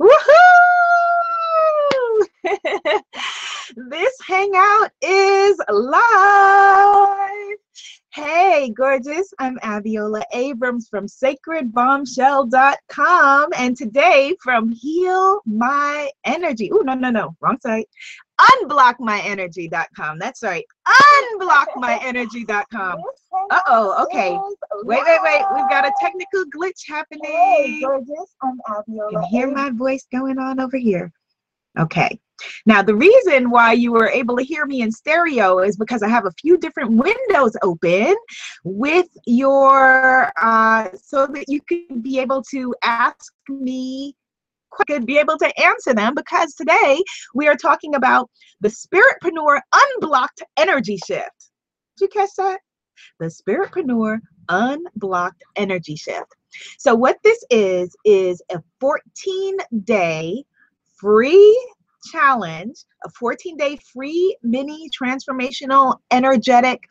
Woohoo! this hangout is live. Hey, gorgeous. I'm Abiola Abrams from sacredbombshell.com. And today from Heal My Energy. Oh, no, no, no. Wrong site. Unblockmyenergy.com. That's right. Unblockmyenergy.com. Uh oh, okay. Wait, wait, wait. We've got a technical glitch happening. Hey, gorgeous. I'm Abiola. You can hear my voice going on over here. Okay. Now, the reason why you were able to hear me in stereo is because I have a few different windows open with your, uh, so that you can be able to ask me could be able to answer them because today we are talking about the Spiritpreneur Unblocked Energy Shift. Did you catch that? The Spiritpreneur Unblocked Energy Shift. So, what this is, is a 14 day free challenge, a 14 day free mini transformational energetic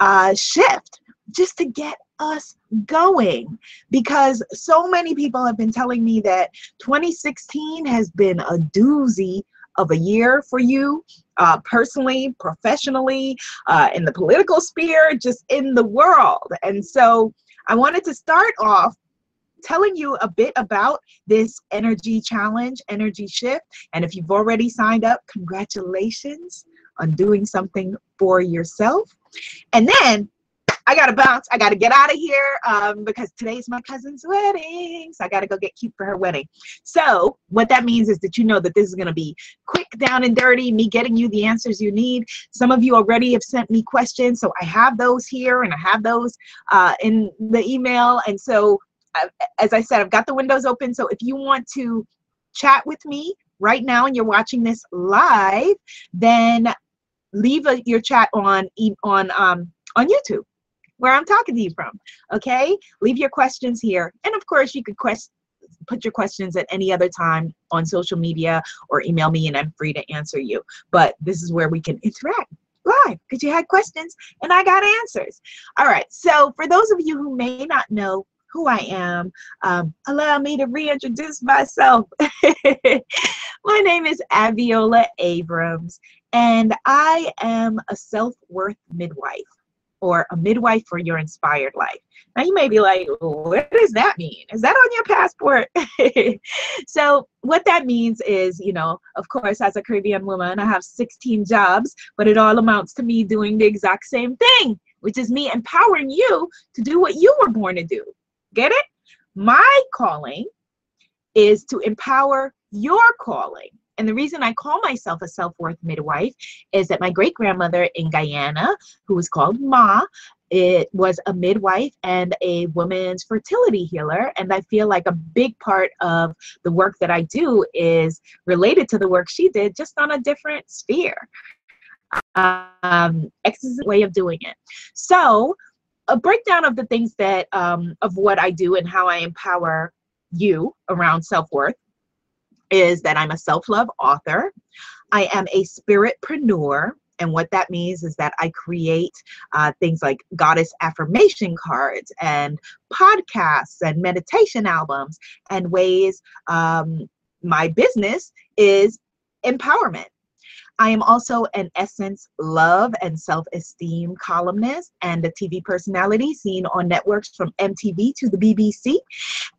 uh, shift just to get us going because so many people have been telling me that 2016 has been a doozy of a year for you uh, personally, professionally, uh, in the political sphere, just in the world. And so I wanted to start off telling you a bit about this energy challenge, energy shift. And if you've already signed up, congratulations on doing something for yourself. And then I gotta bounce. I gotta get out of here um, because today's my cousin's wedding. So I gotta go get cute for her wedding. So what that means is that you know that this is gonna be quick, down and dirty. Me getting you the answers you need. Some of you already have sent me questions, so I have those here and I have those uh, in the email. And so, as I said, I've got the windows open. So if you want to chat with me right now and you're watching this live, then leave a, your chat on on um, on YouTube where I'm talking to you from. Okay, leave your questions here, and of course you could quest put your questions at any other time on social media or email me, and I'm free to answer you. But this is where we can interact live because you had questions and I got answers. All right, so for those of you who may not know who I am, um, allow me to reintroduce myself. My name is Abiola Abrams, and I am a self worth midwife or a midwife for your inspired life. Now you may be like, what does that mean? Is that on your passport? so what that means is, you know, of course, as a Caribbean woman, I have 16 jobs, but it all amounts to me doing the exact same thing, which is me empowering you to do what you were born to do. Get it? My calling is to empower your calling. And the reason I call myself a self worth midwife is that my great grandmother in Guyana, who was called Ma, it was a midwife and a woman's fertility healer. And I feel like a big part of the work that I do is related to the work she did, just on a different sphere. Um, excellent way of doing it. So, a breakdown of the things that, um, of what I do and how I empower you around self worth is that I'm a self love author. I am a spiritpreneur. And what that means is that I create uh, things like goddess affirmation cards and podcasts and meditation albums and ways um, my business is empowerment. I am also an essence, love, and self esteem columnist and a TV personality seen on networks from MTV to the BBC.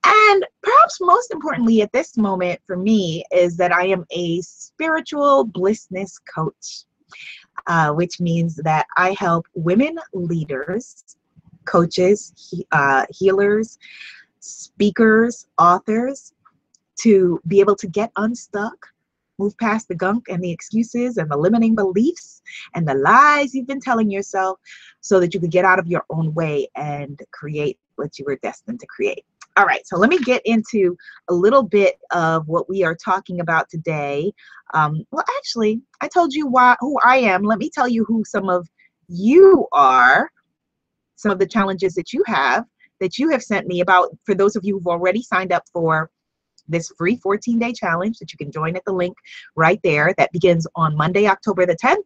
And perhaps most importantly at this moment for me is that I am a spiritual blissness coach, uh, which means that I help women leaders, coaches, he, uh, healers, speakers, authors to be able to get unstuck Move past the gunk and the excuses and the limiting beliefs and the lies you've been telling yourself so that you can get out of your own way and create what you were destined to create. All right, so let me get into a little bit of what we are talking about today. Um, well, actually, I told you why, who I am. Let me tell you who some of you are, some of the challenges that you have that you have sent me about for those of you who've already signed up for this free 14 day challenge that you can join at the link right there that begins on Monday, October the 10th,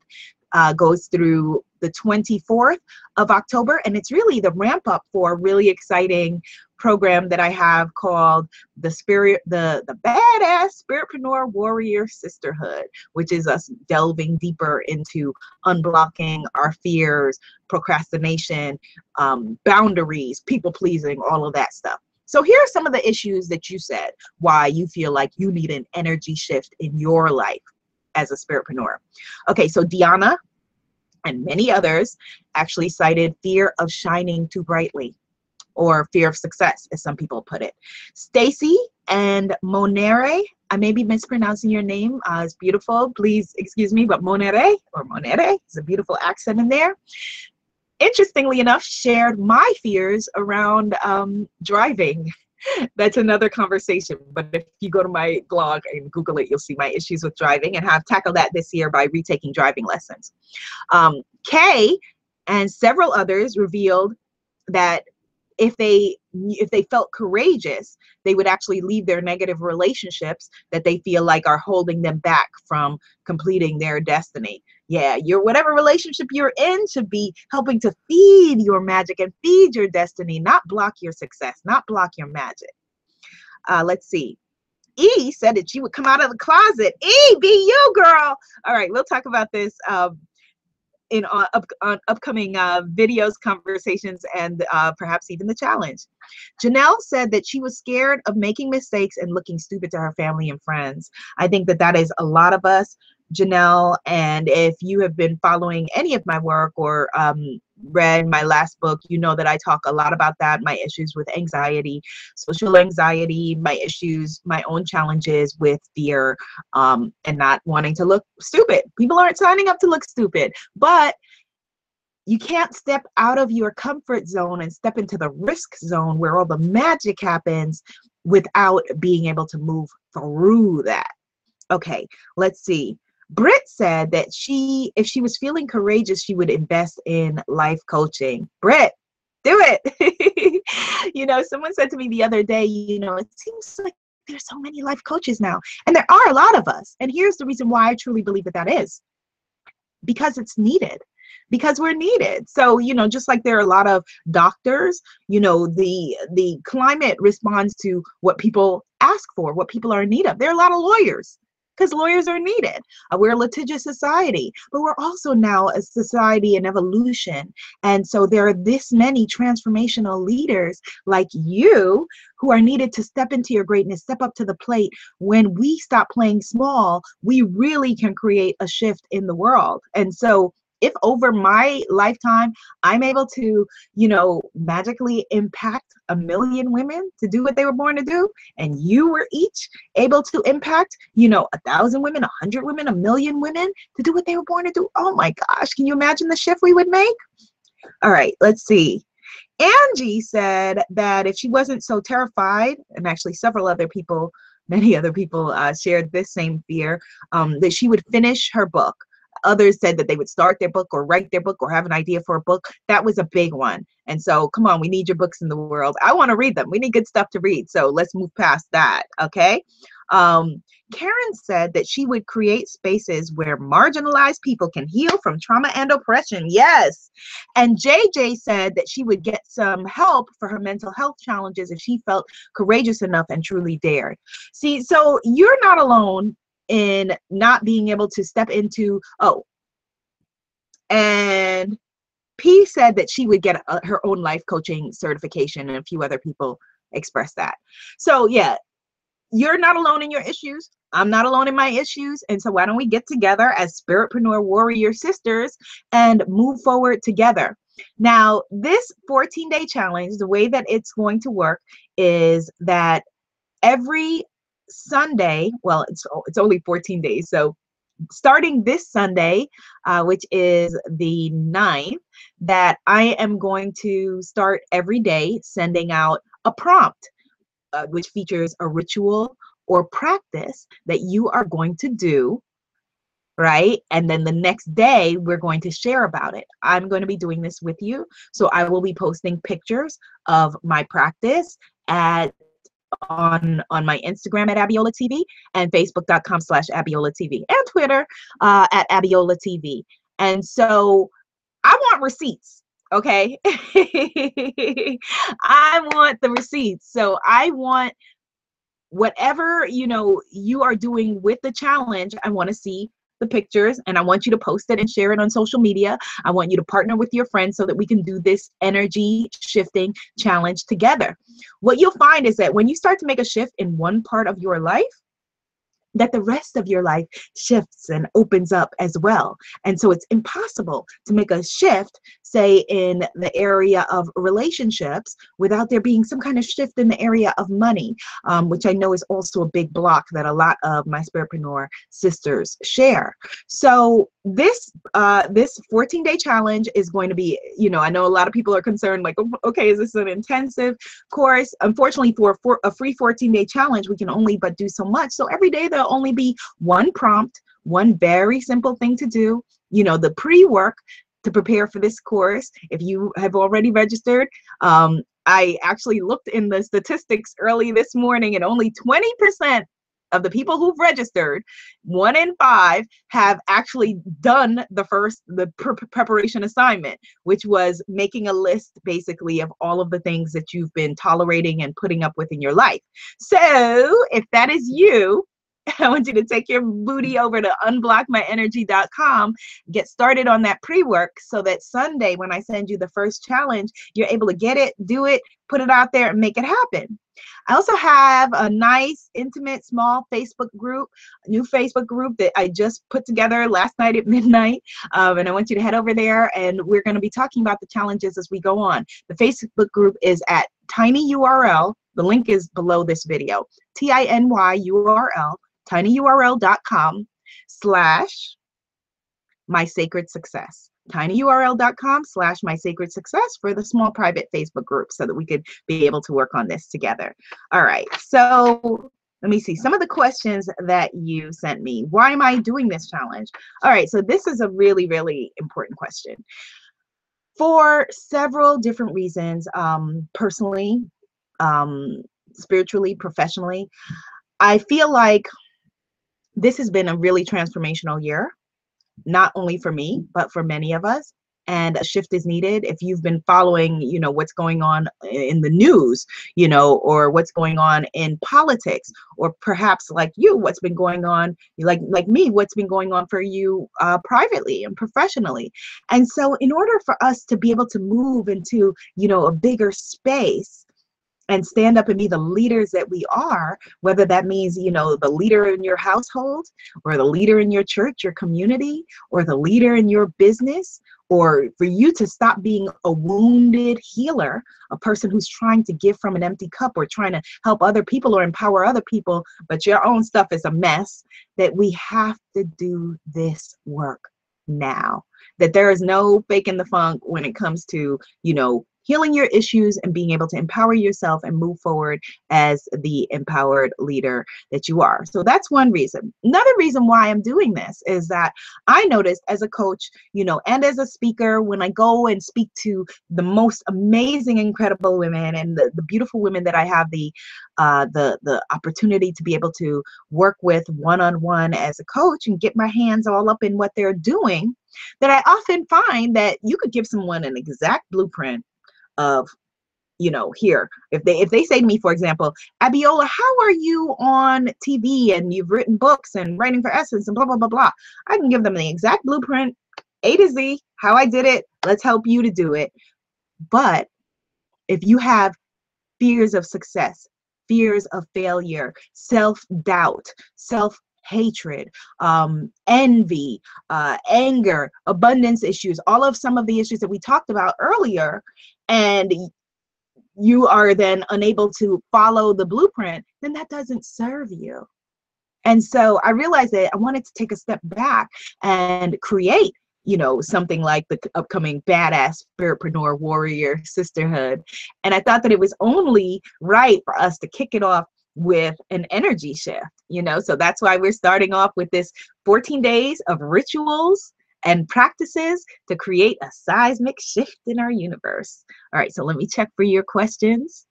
uh, goes through the 24th of October. And it's really the ramp up for a really exciting program that I have called the spirit, the, the badass spiritpreneur warrior sisterhood, which is us delving deeper into unblocking our fears, procrastination, um, boundaries, people pleasing, all of that stuff. So here are some of the issues that you said why you feel like you need an energy shift in your life as a spiritpreneur. Okay, so Diana and many others actually cited fear of shining too brightly or fear of success, as some people put it. Stacy and Monere, I may be mispronouncing your name. Uh, it's beautiful. Please excuse me, but Monere or Monere is a beautiful accent in there. Interestingly enough, shared my fears around um, driving. That's another conversation. But if you go to my blog and Google it, you'll see my issues with driving and have tackled that this year by retaking driving lessons. Um, Kay and several others revealed that if they if they felt courageous they would actually leave their negative relationships that they feel like are holding them back from completing their destiny yeah your whatever relationship you're in should be helping to feed your magic and feed your destiny not block your success not block your magic uh, let's see E said that she would come out of the closet. E, be you, girl. All right, we'll talk about this um, in uh, up, on upcoming uh, videos, conversations, and uh, perhaps even the challenge. Janelle said that she was scared of making mistakes and looking stupid to her family and friends. I think that that is a lot of us. Janelle, and if you have been following any of my work or um, read my last book, you know that I talk a lot about that my issues with anxiety, social anxiety, my issues, my own challenges with fear, um, and not wanting to look stupid. People aren't signing up to look stupid, but you can't step out of your comfort zone and step into the risk zone where all the magic happens without being able to move through that. Okay, let's see. Britt said that she, if she was feeling courageous, she would invest in life coaching. Britt, do it. you know, someone said to me the other day, you know, it seems like there's so many life coaches now, and there are a lot of us. And here's the reason why I truly believe that that is because it's needed because we're needed so you know just like there are a lot of doctors you know the the climate responds to what people ask for what people are in need of there are a lot of lawyers because lawyers are needed. Uh, we're a litigious society, but we're also now a society in evolution. And so there are this many transformational leaders like you who are needed to step into your greatness, step up to the plate. When we stop playing small, we really can create a shift in the world. And so if over my lifetime I'm able to, you know, magically impact a million women to do what they were born to do, and you were each able to impact, you know, a thousand women, a hundred women, a million women to do what they were born to do, oh my gosh, can you imagine the shift we would make? All right, let's see. Angie said that if she wasn't so terrified, and actually several other people, many other people uh, shared this same fear, um, that she would finish her book. Others said that they would start their book or write their book or have an idea for a book. That was a big one. And so, come on, we need your books in the world. I want to read them. We need good stuff to read. So, let's move past that. Okay. Um, Karen said that she would create spaces where marginalized people can heal from trauma and oppression. Yes. And JJ said that she would get some help for her mental health challenges if she felt courageous enough and truly dared. See, so you're not alone in not being able to step into oh. And p said that she would get a, her own life coaching certification and a few other people expressed that. So yeah you're not alone in your issues. I'm not alone in my issues. And so why don't we get together as spiritpreneur warrior sisters and move forward together. Now this 14 day challenge the way that it's going to work is that every Sunday, well, it's it's only 14 days. So starting this Sunday, uh, which is the 9th, that I am going to start every day sending out a prompt, uh, which features a ritual or practice that you are going to do. Right. And then the next day, we're going to share about it. I'm going to be doing this with you. So I will be posting pictures of my practice at on on my Instagram at Abiola TV and Facebook.com slash Abiola TV and Twitter uh, at Abiola TV. And so I want receipts. Okay. I want the receipts. So I want whatever you know you are doing with the challenge i want to see the pictures and I want you to post it and share it on social media. I want you to partner with your friends so that we can do this energy shifting challenge together. What you'll find is that when you start to make a shift in one part of your life, that the rest of your life shifts and opens up as well. And so it's impossible to make a shift, say, in the area of relationships without there being some kind of shift in the area of money, um, which I know is also a big block that a lot of my spiritpreneur sisters share. So this uh, this 14 day challenge is going to be, you know, I know a lot of people are concerned, like, okay, is this an intensive course? Unfortunately, for, a free 14 day challenge, we can only but do so much. So every day there'll only be one prompt, one very simple thing to do. You know, the pre work to prepare for this course. If you have already registered, um, I actually looked in the statistics early this morning, and only 20% of the people who've registered, one in five have actually done the first the pre- preparation assignment, which was making a list basically of all of the things that you've been tolerating and putting up with in your life. So, if that is you, I want you to take your booty over to unblockmyenergy.com, get started on that pre work so that Sunday, when I send you the first challenge, you're able to get it, do it, put it out there, and make it happen. I also have a nice, intimate, small Facebook group, new Facebook group that I just put together last night at midnight. Um, and I want you to head over there and we're going to be talking about the challenges as we go on. The Facebook group is at tinyurl. The link is below this video. T I N Y U R L tinyurl.com slash my sacred success tinyurl.com slash my sacred success for the small private facebook group so that we could be able to work on this together. All right so let me see some of the questions that you sent me. Why am i doing this challenge? All right so this is a really really important question. For several different reasons um, personally um, spiritually professionally i feel like this has been a really transformational year, not only for me, but for many of us. And a shift is needed. If you've been following, you know, what's going on in the news, you know, or what's going on in politics, or perhaps like you, what's been going on, like like me, what's been going on for you uh, privately and professionally. And so, in order for us to be able to move into, you know, a bigger space, and stand up and be the leaders that we are, whether that means, you know, the leader in your household or the leader in your church, your community, or the leader in your business, or for you to stop being a wounded healer, a person who's trying to give from an empty cup or trying to help other people or empower other people, but your own stuff is a mess, that we have to do this work now. That there is no faking the funk when it comes to, you know, healing your issues and being able to empower yourself and move forward as the empowered leader that you are. So that's one reason. Another reason why I'm doing this is that I noticed as a coach, you know, and as a speaker, when I go and speak to the most amazing, incredible women and the, the beautiful women that I have the uh, the the opportunity to be able to work with one on one as a coach and get my hands all up in what they're doing, that I often find that you could give someone an exact blueprint of you know here. If they if they say to me for example abiola how are you on tv and you've written books and writing for essence and blah blah blah blah? I can give them the exact blueprint a to z how i did it let's help you to do it. But if you have fears of success fears of failure self-doubt self hatred, um, envy, uh, anger, abundance issues, all of some of the issues that we talked about earlier, and you are then unable to follow the blueprint, then that doesn't serve you. And so I realized that I wanted to take a step back and create you know something like the upcoming badass spiritpreneur warrior sisterhood and i thought that it was only right for us to kick it off with an energy shift you know so that's why we're starting off with this 14 days of rituals and practices to create a seismic shift in our universe. All right, so let me check for your questions.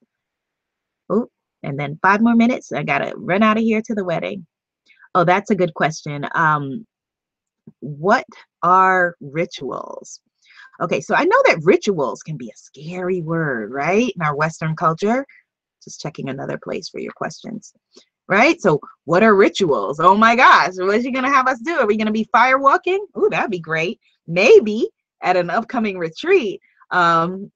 Oh, and then five more minutes. I gotta run out of here to the wedding. Oh, that's a good question. Um, what are rituals? Okay, so I know that rituals can be a scary word, right? In our Western culture. Just checking another place for your questions. Right? So, what are rituals? Oh my gosh, what is she gonna have us do? Are we gonna be fire walking? Ooh, that'd be great. Maybe at an upcoming retreat. Um,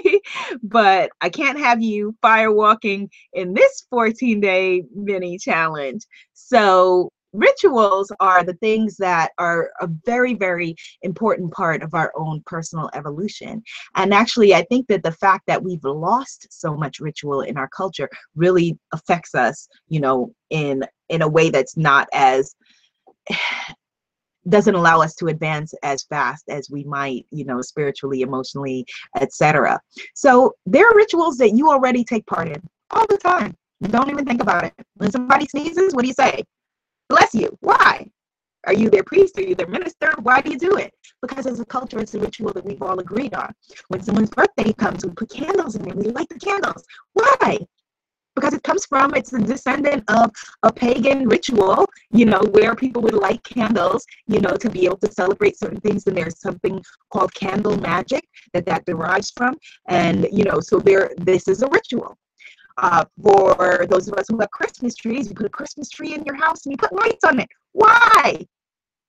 but I can't have you fire walking in this 14 day mini challenge. So, rituals are the things that are a very very important part of our own personal evolution. And actually i think that the fact that we've lost so much ritual in our culture really affects us you know in in a way that's not as doesn't allow us to advance as fast as we might you know spiritually emotionally etc so there are rituals that you already take part in all the time. Don't even think about it. When somebody sneezes what do you say bless you. Why? Are you their priest? Are you their minister? Why do you do it? Because as a culture, it's a ritual that we've all agreed on. When someone's birthday comes, we put candles in there. We light the candles. Why? Because it comes from, it's a descendant of a pagan ritual, you know, where people would light candles, you know, to be able to celebrate certain things. And there's something called candle magic that that derives from. And, you know, so there, this is a ritual. Uh, for those of us who have Christmas trees, you put a Christmas tree in your house and you put lights on it. Why?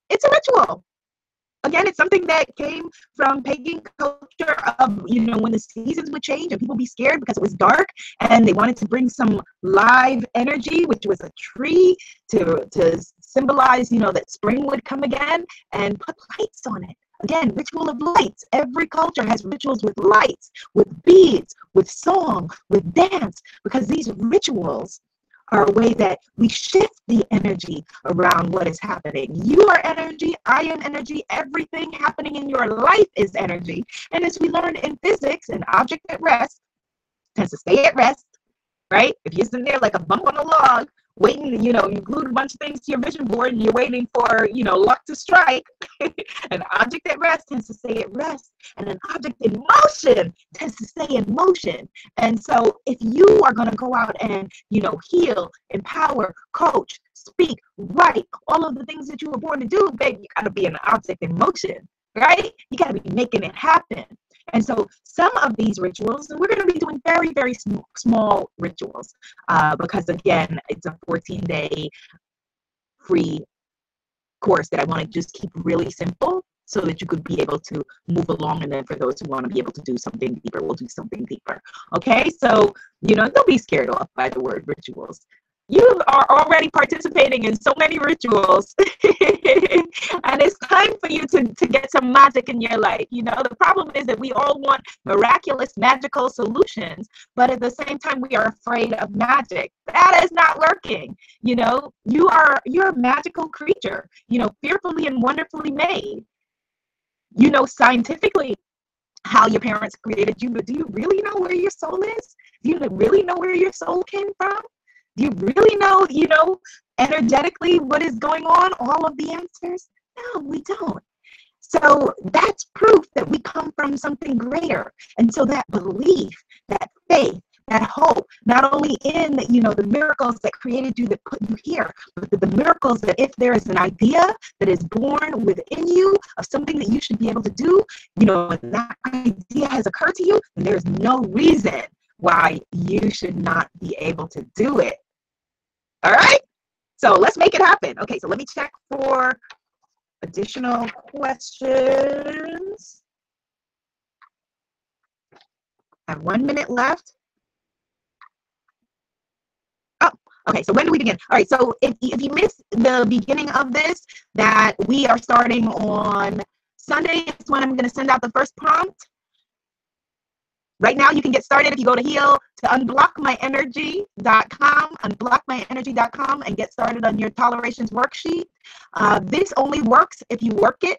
It's a ritual. Again, it's something that came from pagan culture of, you know, when the seasons would change and people be scared because it was dark and they wanted to bring some live energy, which was a tree to, to symbolize, you know, that spring would come again and put lights on it. Again, ritual of lights. Every culture has rituals with lights, with beads, with song, with dance, because these rituals are a way that we shift the energy around what is happening. You are energy, I am energy, everything happening in your life is energy. And as we learned in physics, an object at rest tends to stay at rest, right? If you're sitting there like a bump on a log, waiting, you know, you glued a bunch of things to your vision board and you're waiting for, you know, luck to strike. an object at rest tends to stay at rest, and an object in motion tends to stay in motion. And so if you are going to go out and, you know, heal, empower, coach, speak, write, all of the things that you were born to do, babe, you got to be an object in motion, right? You got to be making it happen. And so some of these rituals, we're going to be doing very, very sm- small rituals uh, because, again, it's a 14 day free course that I want to just keep really simple so that you could be able to move along. And then for those who want to be able to do something deeper, we'll do something deeper. Okay, so you know, don't be scared off by the word rituals you are already participating in so many rituals. And it's time for you to, to get some magic in your life. You know the problem is that we all want miraculous magical solutions but at the same time we are afraid of magic. That is not working. You know you are you're a magical creature you know fearfully and wonderfully made. You know scientifically how your parents created you but do you really know where your soul is? Do you really know where your soul came from do you really know, you know, energetically what is going on? All of the answers? No, we don't. So that's proof that we come from something greater. And so that belief, that faith, that hope, not only in the, you know the miracles that created you that put you here, but the, the miracles that if there is an idea that is born within you of something that you should be able to do, you know, that idea has occurred to you, and there's no reason why you should not be able to do it. All right. So let's make it happen. Okay, so let me check for additional questions. I have one minute left. Oh, okay, so when do we begin? All right, so if, if you missed the beginning of this, that we are starting on Sunday is when I'm going to send out the first prompt. Right now, you can get started if you go to heal to unblockmyenergy.com, unblockmyenergy.com, and get started on your tolerations worksheet. Uh, this only works if you work it.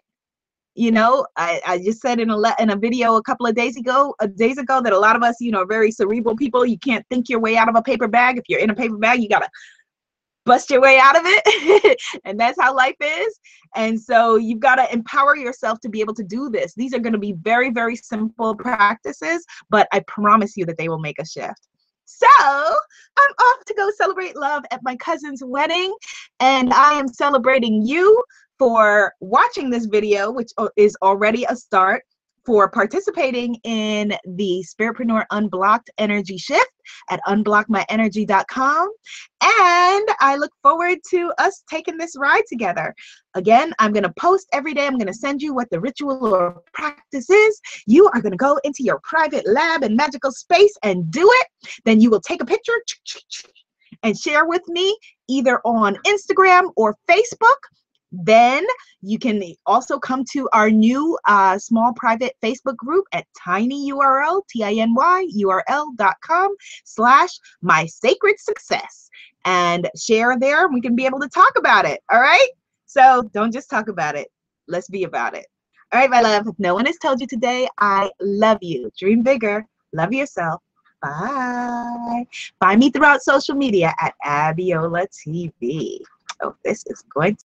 You know, I, I just said in a le- in a video a couple of days ago, uh, days ago, that a lot of us, you know, are very cerebral people. You can't think your way out of a paper bag. If you're in a paper bag, you gotta bust your way out of it. and that's how life is. And so you've got to empower yourself to be able to do this. These are going to be very, very simple practices, but I promise you that they will make a shift. So I'm off to go celebrate love at my cousin's wedding, and I am celebrating you for watching this video, which oh, is already a start for participating in the Spiritpreneur Unblocked Energy Shift at unblockmyenergy.com. And I look forward to us taking this ride together. Again, I'm going to post every day. I'm going to send you what the ritual or practice is. You are going to go into your private lab and magical space and do it. Then you will take a picture and share with me either on Instagram or Facebook. Then you can also come to our new uh, small private Facebook group at tinyurl, T-I-N-Y, url.com slash my sacred success and share there. We can be able to talk about it. All right. So don't just talk about it. Let's be about it. All right, my love. If no one has told you today, I love you. Dream bigger. Love yourself. Bye. Find me throughout social media at Abiola TV. Oh, this is going to